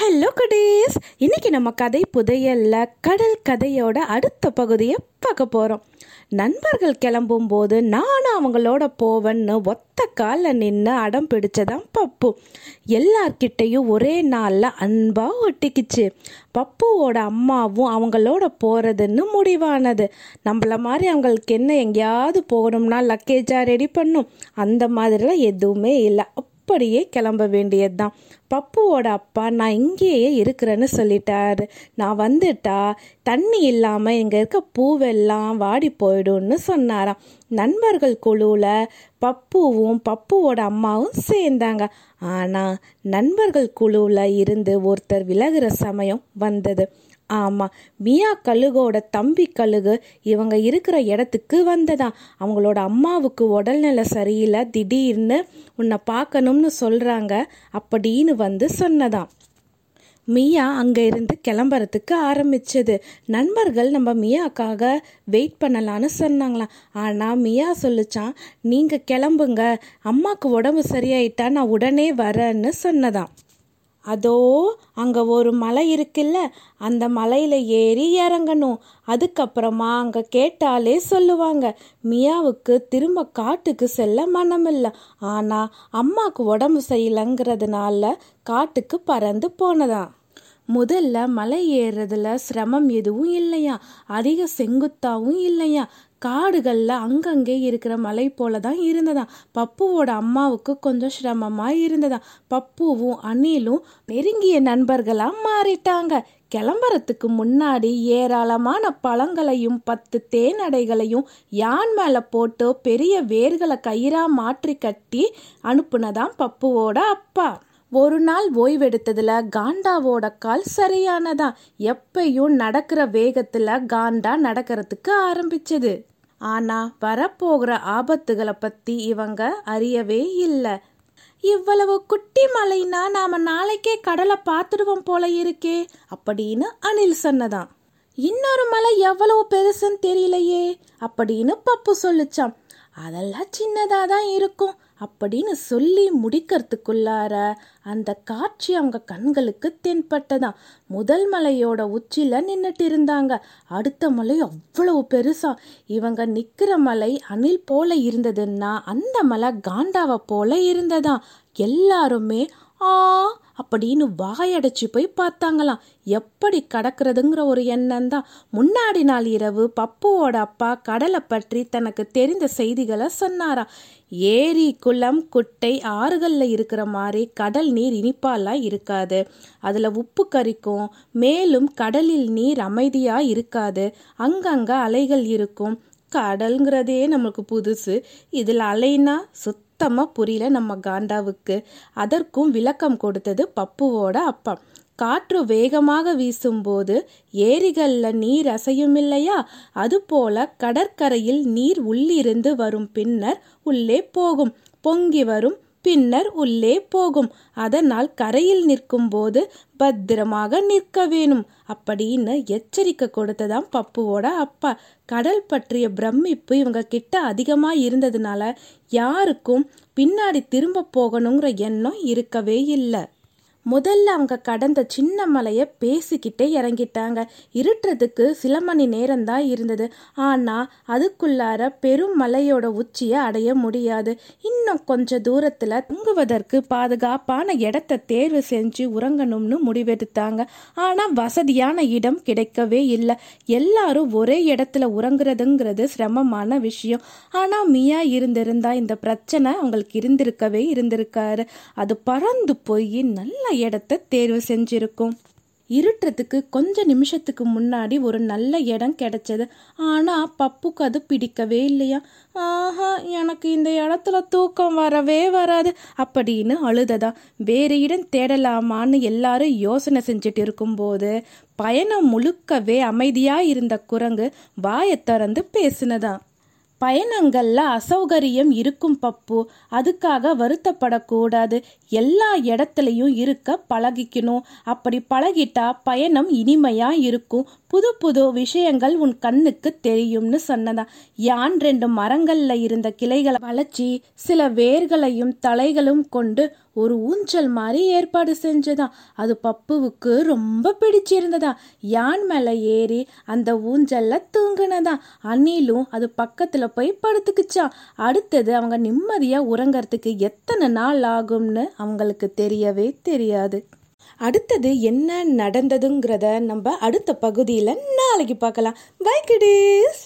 Hello goodies இன்னைக்கு நம்ம கதை புதையல்ல கடல் கதையோட அடுத்த பகுதியை பார்க்க போகிறோம் நண்பர்கள் கிளம்பும் போது நானும் அவங்களோட போவேன்னு ஒத்த காலில் நின்று அடம் பிடிச்சதான் பப்பு. எல்லார்கிட்டையும் ஒரே நாளில் அன்பாக ஒட்டிக்கிச்சு. பப்புவோட அம்மாவும் அவங்களோட போகிறதுன்னு முடிவானது. நம்மள மாதிரி அவங்களுக்கு என்ன எங்கேயாவது போகணும்னா லக்கேஜாக ரெடி பண்ணும். அந்த மாதிரிலாம் எதுவுமே இல்லை. அப்படியே கிளம்ப வேண்டியதுதான். பப்புவோட அப்பா நான் இங்கேயே இருக்கிறேன்னு சொல்லிட்டாரு. நான் வந்துட்டா தண்ணி இல்லாமல் இங்கே இருக்க பூவெல்லாம் வாடி போயிடும்னு சொன்னாராம். நண்பர்கள் குழுவில் பப்புவும் பப்புவோட அம்மாவும் சேர்ந்தாங்க. ஆனால் நண்பர்கள் குழுவில் இருந்து ஒருத்தர் விலகிற சமயம் வந்தது. ஆமாம் மியா கழுகோட தம்பி கழுகு இவங்க இருக்கிற இடத்துக்கு வந்ததா. அவங்களோட அம்மாவுக்கு உடல்நிலை சரியில்லை திடீர்னு உன்னை பார்க்கணும்னு சொல்கிறாங்க அப்படின்னு வந்து சொன்னதாம் மியா அங்கே இருந்து கிளம்புறதுக்கு ஆரம்பிச்சது. நண்பர்கள் நம்ம மியாக்காக வெயிட் பண்ணலான்னு சொன்னாங்களாம். ஆனால் மியா சொல்லிச்சான் நீங்கள் கிளம்புங்க அம்மாவுக்கு உடம்பு சரியாயிட்டா நான் உடனே வரேன்னு சொன்னதான் அதோ அங்கே ஒரு மலை இருக்குல்ல அந்த மலையில் ஏறி இறங்கணும். அதுக்கப்புறமா அங்கே கேட்டாலே சொல்லுவாங்க மியாவுக்கு திரும்ப காட்டுக்கு செல்ல மனமில்லை. ஆனால் அம்மாவுக்கு உடம்பு சரியில்லைங்கிறதுனால காட்டுக்கு பறந்து போனதான் முதல்ல மலை ஏறுறதுல சிரமம் எதுவும் இல்லையா அதிக செங்குத்தாவும் இல்லையா காடுகளில் அங்கங்கே இருக்கிற மலை போல தான் இருந்ததாம் பப்புவோட அம்மாவுக்கு கொஞ்சம் சிரமமாக இருந்ததாம் பப்புவும் அணிலும் நெருங்கிய நண்பர்களாக மாறிட்டாங்க. கிளம்புறதுக்கு முன்னாடி ஏராளமான பழங்களையும் பத்து தேனடைகளையும் யான் மேலே போட்டு பெரிய வேர்களை கயிறாக மாற்றி கட்டி அனுப்புனதான் பப்புவோட அப்பா. ஒரு நாள் ஓய்வெடுத்ததில் காண்டாவோட கால் சரியானதான் எப்பயும் நடக்கிற வேகத்தில் காண்டா நடக்கிறதுக்கு ஆரம்பிச்சது. ஆனா வரப்போகிற ஆபத்துகளை பத்தி இவங்க அறியவே இல்லை. இவ்வளவு குட்டி மலைனா நாம நாளைக்கே கடலை பார்த்துடுவோம் போல இருக்கே அப்படின்னு அனில் சொன்னதான். இன்னொரு மலை எவ்வளவு பெருசுன்னு தெரியலையே அப்படின்னு பப்பு சொல்லுச்சான். அதெல்லாம் சின்னதாக தான் இருக்கும் அப்படின்னு சொல்லி முடிக்கிறதுக்குள்ளார அந்த காட்சி அவங்க கண்களுக்கு தென்பட்டதாம். முதல் மலையோட உச்சியில் நின்றுட்டு இருந்தாங்க. அடுத்த மலை அவ்வளவு பெருசா. இவங்க நிற்கிற மலை அணில் போல இருந்ததுன்னா அந்த மலை காண்டாவை போல இருந்ததாம். எல்லாருமே ஆ அப்படின்னு வாயடைச்சு போய் பார்த்தாங்களாம். எப்படி கடக்கிறதுங்கிற ஒரு எண்ணம் தான் முன்னாடி நாள் இரவு பப்புவோட அப்பா கடலை பற்றி தனக்கு தெரிந்த செய்திகளை சொன்னாராம் ஏரி குளம் குட்டை ஆறுகளில் இருக்கிற மாதிரி கடல் நீர் இனிப்பாலாம் இருக்காது. அதில் உப்பு கரிக்கும். மேலும் கடலில் நீர் அமைதியாக இருக்காது. அங்கங்கே அலைகள் இருக்கும். கடல்ங்கிறதே நம்மளுக்கு புதுசு. இதில் அலைனா சுத்த சுத்தமாக புரியல நம்ம காண்டாவுக்கு. அதற்கும் விளக்கம் கொடுத்தது பப்புவோட அப்பா. காற்று வேகமாக வீசும்போது ஏரிகளில் நீர் அசையும் இல்லையா அதுபோல கடற்கரையில் நீர் உள்ளிருந்து வரும் பின்னர் உள்ளே போகும். பொங்கி வரும் பின்னர் உள்ளே போகும். அதனால் கரையில் நிற்கும் போது பத்திரமாக நிற்க வேணும். அப்படின்னு எச்சரிக்கை கொடுத்ததாம் பப்புவோட அப்பா. கடல் பற்றிய பிரமிப்பு இவங்க கிட்ட அதிகமா இருந்ததுனால யாருக்கும் பின்னாடி திரும்ப போகணுங்கிற எண்ணம் இருக்கவே இல்லை. முதல்ல அவங்க கடந்த சின்ன மலையை பேசிக்கிட்டே இறங்கிட்டாங்க. இருட்டுறதுக்கு சில மணி நேரம்தான் இருந்தது. ஆனால் அதுக்குள்ளார பெரும் மலையோட உச்சியை அடைய முடியாது. இன்னும் கொஞ்ச தூரத்தில் தங்குவதற்கு பாதுகாப்பான இடத்த தேர்வு செஞ்சு உறங்கணும்னு முடிவெடுத்தாங்க. ஆனால் வசதியான இடம் கிடைக்கவே இல்லை. எல்லாரும் ஒரே இடத்துல உறங்குறதுங்கிறது சிரமமான விஷயம். ஆனால் மியா இருந்திருந்தா இந்த பிரச்சனை அவங்களுக்கு இருந்திருக்கவே இருந்திருக்காரு. அது பறந்து போய் நல்ல இடத்த தேர்வு செஞ்சிருக்கும். இருட்டுறதுக்கு கொஞ்ச நிமிஷத்துக்கு முன்னாடி ஒரு நல்ல இடம் கிடைச்சது. ஆனால் பப்புக்கு அது பிடிக்கவே இல்லையா? ஆஹா எனக்கு இந்த இடத்துல தூக்கம் வரவே வராது அப்படின்னு அழுததா. வேறு இடம் தேடலாமான்னு எல்லாரும் யோசனை செஞ்சுட்டு இருக்கும்போது பயணம் முழுக்கவே அமைதியாக இருந்த குரங்கு வாயை திறந்து பேசினதான் பயணங்கள்ல அசௌகரியம் இருக்கும் பப்பு. அதுக்காக வருத்தப்படக்கூடாது. எல்லா இடத்துலையும் இருக்க பழகிக்கணும். அப்படி பழகிட்டா பயணம் இனிமையா இருக்கும். புது புது விஷயங்கள் உன் கண்ணுக்கு தெரியும்னு சொன்னதா. யான் ரெண்டு மரங்கள்ல இருந்த கிளைகளை வளைச்சி சில வேர்களையும் தலைகளும் கொண்டு ஒரு ஊஞ்சல் மாதிரி ஏற்பாடு செஞ்சதாம் அது பப்புவுக்கு ரொம்ப பிடிச்சிருந்ததா? யான் மேலே ஏறி அந்த ஊஞ்சல்ல தூங்கினதா? அணிலும் அது பக்கத்தில் போய் படுத்துக்குச்சான் அடுத்தது அவங்க நிம்மதியாக உறங்கிறதுக்கு எத்தனை நாள் ஆகும்னு அவங்களுக்கு தெரியவே தெரியாது. அடுத்தது என்ன நடந்ததுங்கிறத நம்ம அடுத்த பகுதியில் நாளைக்கு பார்க்கலாம். Bye kiddies!